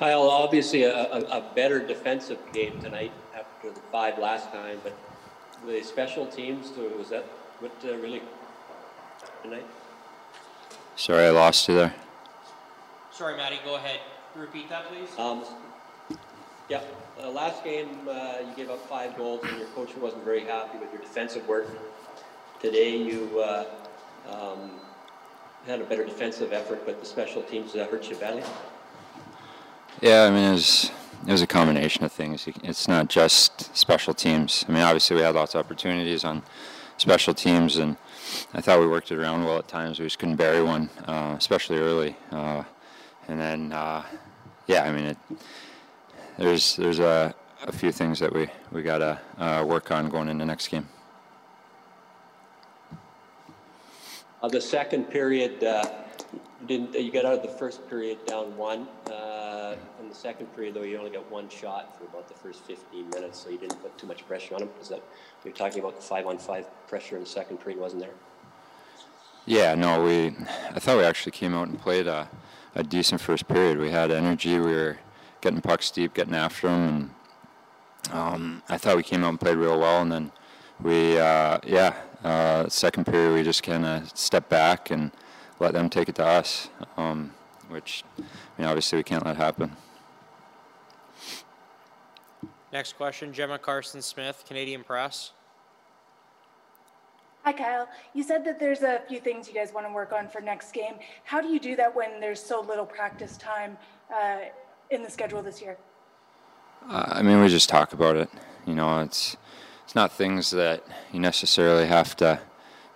Kyle, obviously a, a, a better defensive game tonight after the five last time, but the special teams, was that what uh, really tonight? Sorry, I lost you there. Sorry, Maddie, go ahead. Repeat that, please. Um, yeah, uh, last game uh, you gave up five goals and your coach wasn't very happy with your defensive work. Today you uh, um, had a better defensive effort, but the special teams uh, hurt you badly. Yeah, I mean, it was, it was a combination of things. It's not just special teams. I mean, obviously we had lots of opportunities on special teams, and I thought we worked it around well at times. We just couldn't bury one, uh, especially early. Uh, and then, uh, yeah, I mean, it, there's there's a, a few things that we we gotta uh, work on going into next game. Uh, the second period, uh, didn't you got out of the first period down one? The second period, though, you only got one shot for about the first 15 minutes, so you didn't put too much pressure on them. That you're talking about the five-on-five pressure in the second period wasn't there? Yeah, no, we. I thought we actually came out and played a, a decent first period. We had energy. We were getting pucks deep, getting after them, and um, I thought we came out and played real well. And then we, uh, yeah, uh, second period we just kind of stepped back and let them take it to us, um, which I mean obviously we can't let happen. Next question, Gemma Karstens-Smith, Canadian Press. Hi, Kyle. You said that there's a few things you guys want to work on for next game. How do you do that when there's so little practice time uh, in the schedule this year? Uh, I mean, we just talk about it. You know, it's it's not things that you necessarily have to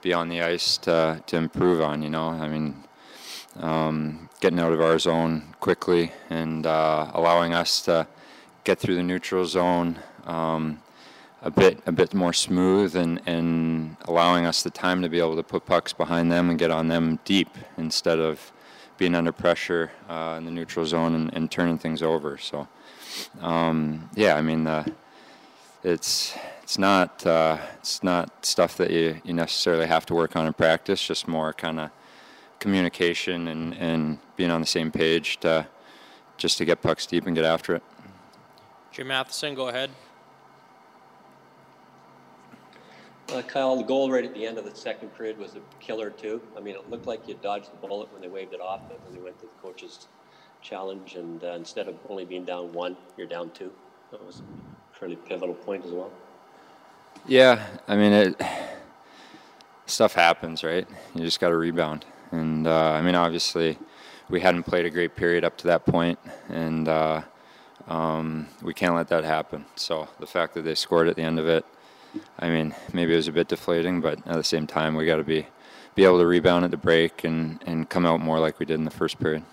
be on the ice to to improve on. You know, I mean, um, getting out of our zone quickly and uh, allowing us to get through the neutral zone. Um, a bit a bit more smooth and, and allowing us the time to be able to put pucks behind them and get on them deep instead of being under pressure uh, in the neutral zone and, and turning things over. So, um, yeah, I mean, uh, it's it's not uh, it's not stuff that you, you necessarily have to work on in practice. Just more kind of communication and, and being on the same page to just to get pucks deep and get after it. Jim Matheson, go ahead. Uh, Kyle, the goal right at the end of the second period was a killer too. I mean, it looked like you dodged the bullet when they waved it off, but when they went to the coach's challenge, and uh, instead of only being down one, you're down two. That was a fairly pivotal point as well. Yeah, I mean, it stuff happens, right? You just got to rebound, and uh, I mean, obviously, we hadn't played a great period up to that point, and uh, um, we can't let that happen. So the fact that they scored at the end of it I mean, maybe it was a bit deflating, but at the same time, we got to be be able to rebound at the break and, and come out more like we did in the first period.